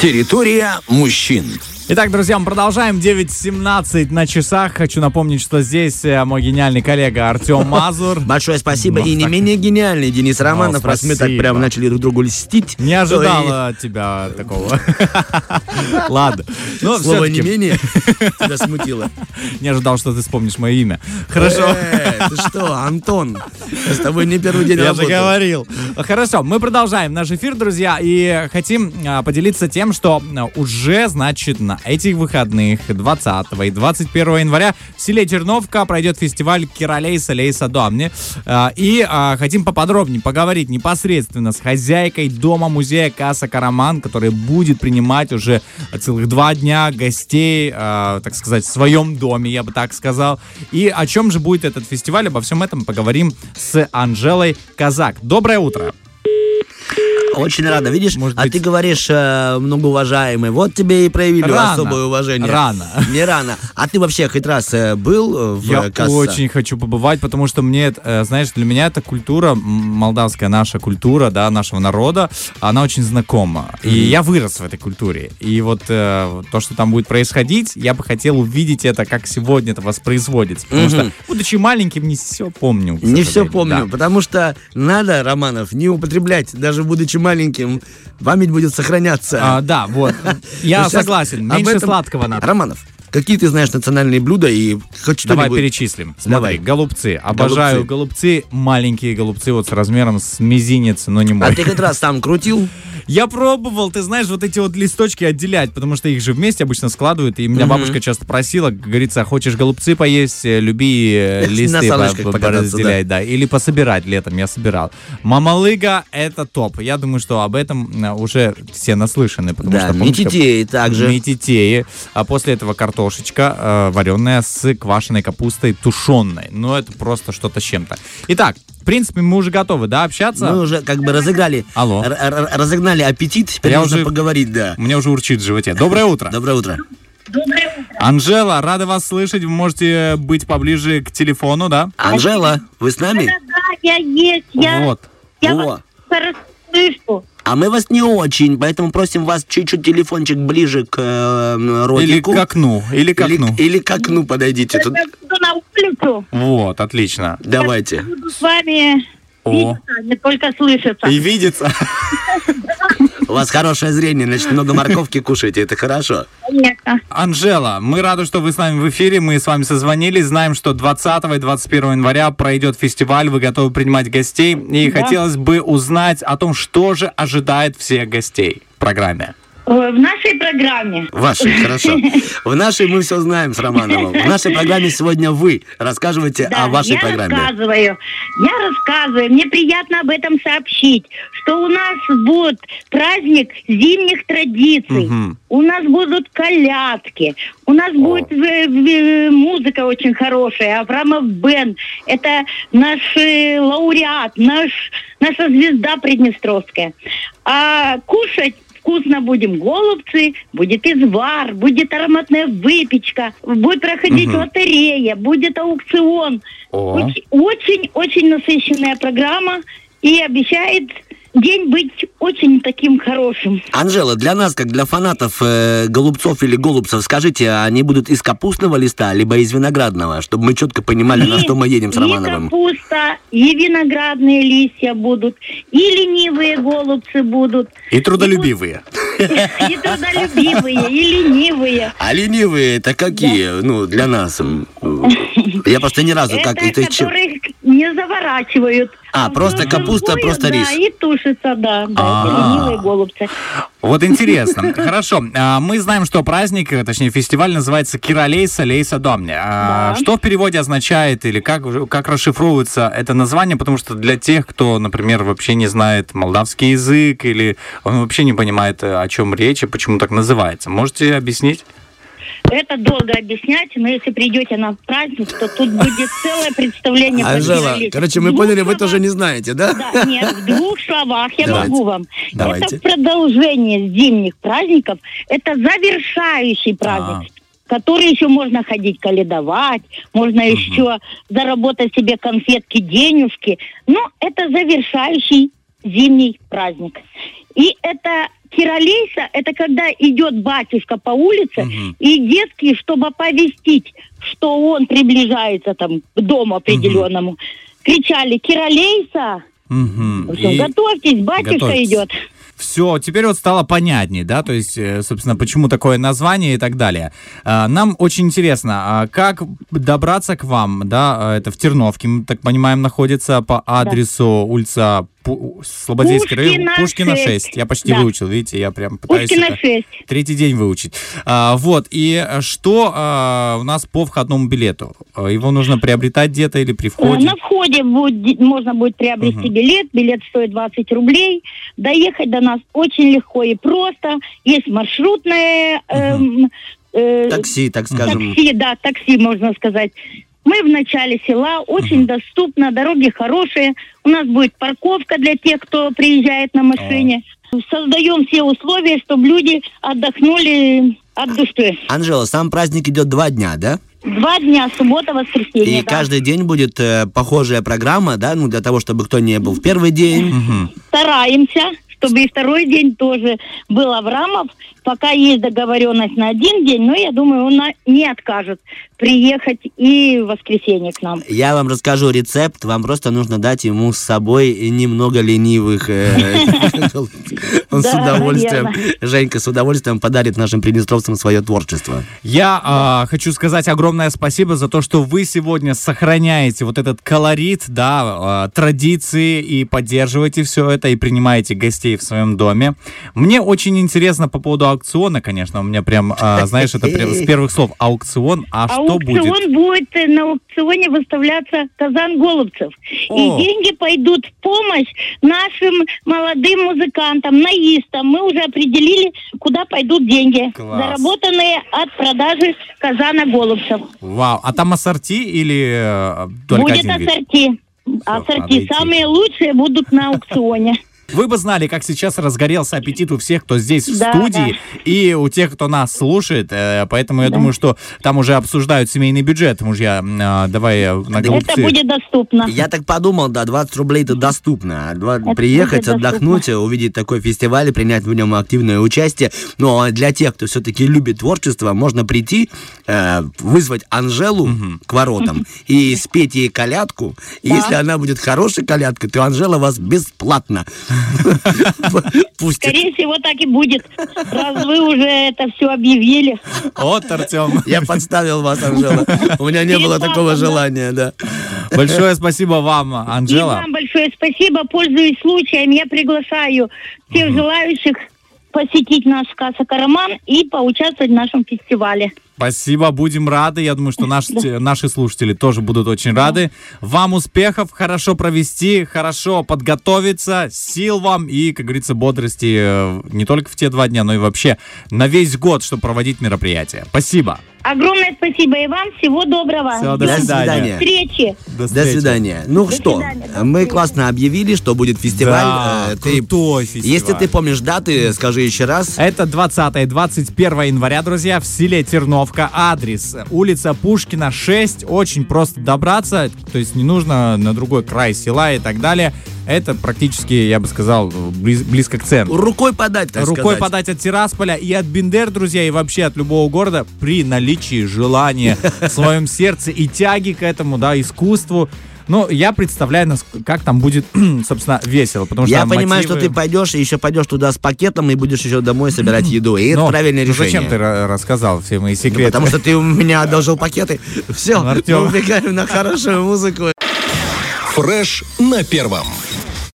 Территория мужчин. Итак, друзья, мы продолжаем 9.17 на часах. Хочу напомнить, что здесь э, мой гениальный коллега Артем Мазур. Большое спасибо. Ну, И не менее гениальный Денис Романов, раз мы так прям начали друг другу льстить. Не то ожидал от тебя такого. Ладно. Ну, Слово не менее тебя смутило. не ожидал, что ты вспомнишь мое имя. Хорошо. Э, Ты что, Антон? С тобой не первый день Я же говорил. Хорошо, мы продолжаем наш эфир, друзья, и хотим а, поделиться тем, что уже, значит, на этих выходных 20 и 21 января в селе Терновка пройдет фестиваль Киролейса Лейса Домни. А, И а, хотим поподробнее поговорить непосредственно с хозяйкой дома-музея Каса Караман, который будет принимать уже целых два дня гостей, а, так сказать, в своем доме, я бы так сказал. И о чем же будет этот фестиваль, обо всем этом поговорим с Анжелой Казак. Доброе утро. Очень рада. Видишь, Может а быть- ты говоришь, э, многоуважаемый, вот тебе и проявили Рано. особое уважение. Рано. Не рано. А ты вообще хоть раз э, был э, в Я Касса? очень хочу побывать, потому что мне, э, знаешь, для меня эта культура, молдавская наша культура, да, нашего народа, она очень знакома. И я вырос в этой культуре. И вот э, то, что там будет происходить, я бы хотел увидеть это, как сегодня это воспроизводится. Потому что, Мгм. будучи маленьким, не все помню. Не все помню, да. потому что надо, Романов, не употреблять, даже будучи маленьким, память будет сохраняться. А, да, вот. Я Ну, согласен. Меньше этом- сладкого надо. Романов, какие ты знаешь национальные блюда и хоть Давай что-нибудь? перечислим. Смотри, Давай. голубцы. Обожаю голубцы. Маленькие голубцы, вот с размером с мизинец, но не мой. А ты хоть раз там крутил? Я пробовал, ты знаешь, вот эти вот листочки отделять, потому что их же вместе обычно складывают, и меня бабушка часто просила, как говорится, хочешь голубцы поесть, э, люби э, листы по- разделять, да. или пособирать летом, я собирал. Мамалыга — это топ. Я думаю, что об этом э, уже все наслышаны, потому Да, что... помнишь, метитеи также. Метитеи. А после этого картошечка э, вареная с квашеной капустой тушеной. Ну, это просто что-то с чем-то. Итак, принципе, мы уже готовы, да, общаться? Мы уже как бы разыграли, Алло. р- р- разогнали аппетит, теперь Я нужно уже- поговорить, да. У меня уже урчит в животе. Доброе утро. Доброе утро. Анжела, рада вас слышать. Вы можете быть поближе к телефону, да? Анжела, вы с нами? Да, я есть, я, Вот. я О. вас хорошо слышу. А мы вас не очень, поэтому просим вас чуть-чуть телефончик ближе к э, Или ротику. к окну. Или к Или- окну. или к окну подойдите. Тут... Я на улицу, Вот, отлично. Давайте. буду с вами О. видеться, не только слышаться. И видится. У вас хорошее зрение, значит, много морковки кушаете, это хорошо. Конечно. Анжела, мы рады, что вы с нами в эфире. Мы с вами созвонились. Знаем, что 20 и 21 января пройдет фестиваль. Вы готовы принимать гостей. И Да. хотелось бы узнать о том, что же ожидает всех гостей в программе. Э, В нашей программе Вашей, хорошо. В нашей мы все знаем с Романовым. В нашей программе сегодня вы рассказывайте Да, о вашей я программе. рассказываю, я рассказываю, мне приятно об этом сообщить, что у нас будет праздник зимних традиций, Мгм. у нас будут колядки, у нас будет э, э, музыка очень хорошая, Аврамов Бен, это наш лауреат, наш, наша звезда Приднестровская. А кушать вкусно будем голубцы, будет извар, будет ароматная выпечка, будет проходить Мгм. лотерея, будет аукцион. Очень-очень насыщенная программа и обещает день быть очень таким хорошим. Анжела, для нас, как для фанатов э, голубцов или голубцев, скажите, они будут из капустного листа, либо из виноградного, чтобы мы четко понимали, на И- что мы едем с и Романовым. капуста, и виноградные листья будут, и ленивые голубцы будут, И трудолюбивые. и трудолюбивые, и ленивые. А ленивые это какие? Ну, для нас. Я просто ни разу как... Это которых не заворачивают. А, просто капуста, шинкую, просто да, рис. и тушится, да. да А. голубцы. Вот интересно. Хорошо. А, Мы знаем, что праздник, э, точнее фестиваль называется Киролейса Лейса Домни. А, Да. Что в переводе означает или как, как расшифровывается это название? Потому что для тех, кто, например, вообще не знает молдавский язык или он вообще не понимает, э, о чем речь и почему так называется. Можете объяснить? Это долго объяснять, но если придете на праздник, то тут будет целое представление. Анжела, короче, мы поняли, вы тоже не знаете, да? Да, нет, в двух словах я Давайте. могу вам. Давайте. Это продолжение зимних праздников, это завершающий праздник. Который еще можно ходить каледовать, можно еще заработать себе конфетки, денежки. Но это завершающий зимний праздник. И это Тиролейса – это когда идет батюшка по улице, Мгм. и детки, чтобы оповестить, что он приближается там к дому определенному, кричали «Тиролейса!» Мгм. В общем, И- готовьтесь, батюшка Готовьтесь. идет. Все, теперь вот стало понятнее, да, то есть, э, собственно, почему такое название и так далее. А, Нам очень интересно, а как добраться к вам, да, а, это в Терновке, мы так понимаем, находится по адресу улица Пу- Слободейский район, Пушкина Пушкина 6. 6. Я почти Да. выучил, видите, я прям пытаюсь Пушкина это 6. третий день выучить. А, вот, и что а, у нас по входному билету? Его нужно приобретать где-то или при Э, входе? На входе будет- можно будет приобрести Мгм. билет. Билет стоит 20 рублей. Доехать до нас очень легко и просто. Есть маршрутное эм, э, Такси, так скажем. такси, да, такси, можно сказать. Мы в начале села, очень доступно, дороги хорошие. У нас будет парковка для тех, кто приезжает на машине. Создаем все условия, чтобы люди отдохнули от души. Анжела, сам праздник идет два дня, да? Два дня, суббота, воскресенье. И да. каждый день будет э, похожая программа, да, ну для того, чтобы кто не был в первый день. Стараемся, чтобы и второй день тоже был Аврамов. Пока есть договоренность на один день, но я думаю, он не откажет приехать и в воскресенье к нам. Я вам расскажу рецепт, вам просто нужно дать ему с собой немного ленивых. э, Он с Да, удовольствием. Женька с удовольствием подарит нашим приднестровцам свое творчество. Я а, хочу сказать огромное спасибо за то, что вы сегодня сохраняете вот этот колорит, да, а, традиции и поддерживаете все это и принимаете гостей в своем доме. Мне очень интересно по поводу аукциона, конечно, у меня прям, а, знаешь, это прям с первых слов аукцион. А что будет? Аукцион будет э, на аукционе выставляться Казан Голубцев. О. И деньги пойдут в помощь нашим молодым музыкантам, наистам. Мы уже определили, куда пойдут деньги, Класс. заработанные от продажи Казана Голубцев. Вау, а там ассорти или э, только Будет один вид? ассорти. надо ассорти. Самые лучшие будут на аукционе. Вы бы знали, как сейчас разгорелся аппетит у всех, кто здесь в Да, студии, и у тех, кто нас слушает. э, Поэтому я Да. думаю, что там уже обсуждают семейный бюджет, мужья. А, Давай э, на голубцы. Это будет доступно. Я так подумал, да, 20 рублей это доступно. Это Приехать, отдохнуть, увидеть такой фестиваль, и принять в нем активное участие. Но для тех, кто все-таки любит творчество, можно прийти, э, вызвать Анжелу к воротам и спеть ей колядку. Да. если она будет хорошей колядкой, то Анжела вас бесплатно пустит. Скорее всего, так и будет. Раз вы уже это все объявили. Вот, Артем. Я подставил вас, Анжела. У меня не было такого желания, да. Большое спасибо вам, И Анжела. вам большое спасибо. Пользуясь случаем, я приглашаю всех желающих посетить наш Каса Караман и поучаствовать в нашем фестивале. Спасибо, будем рады. Я думаю, что наш- наши слушатели тоже будут очень рады. Вам успехов, хорошо провести, хорошо подготовиться, сил вам и, как говорится, бодрости э, не только в те два дня, но и вообще на весь год, чтобы проводить мероприятия. Спасибо. Огромное спасибо и вам. Всего доброго. Всего до До свидания. свидания. Встречи. До, До встречи. свидания. Ну До что, свидания, до мы классно объявили, что будет фестиваль. Да, Э, ты- крутой фестиваль. Если ты помнишь даты, скажи еще раз. Это 20 и 21 января, друзья, в селе Терновка. Адрес улица Пушкина, 6. Очень просто добраться, то есть не нужно на другой край села и так далее. Это практически, я бы сказал, близ- близко к центру. Рукой подать, так Рукой сказать. подать от Тирасполя и от Бендер, друзья, и вообще от любого города при наличии желания в своем сердце и тяги к этому, да, искусству. Ну, я представляю, как там будет, собственно, весело, потому что Я понимаю, мотивы- что ты пойдешь и еще пойдешь туда с пакетом и будешь еще домой собирать еду. И это Ну, правильное ну решение. Зачем ты ра- рассказал все мои Ну, секреты? потому что ты у меня одолжил пакеты. Все, Артём. мы убегаем на хорошую музыку. Фреш на первом.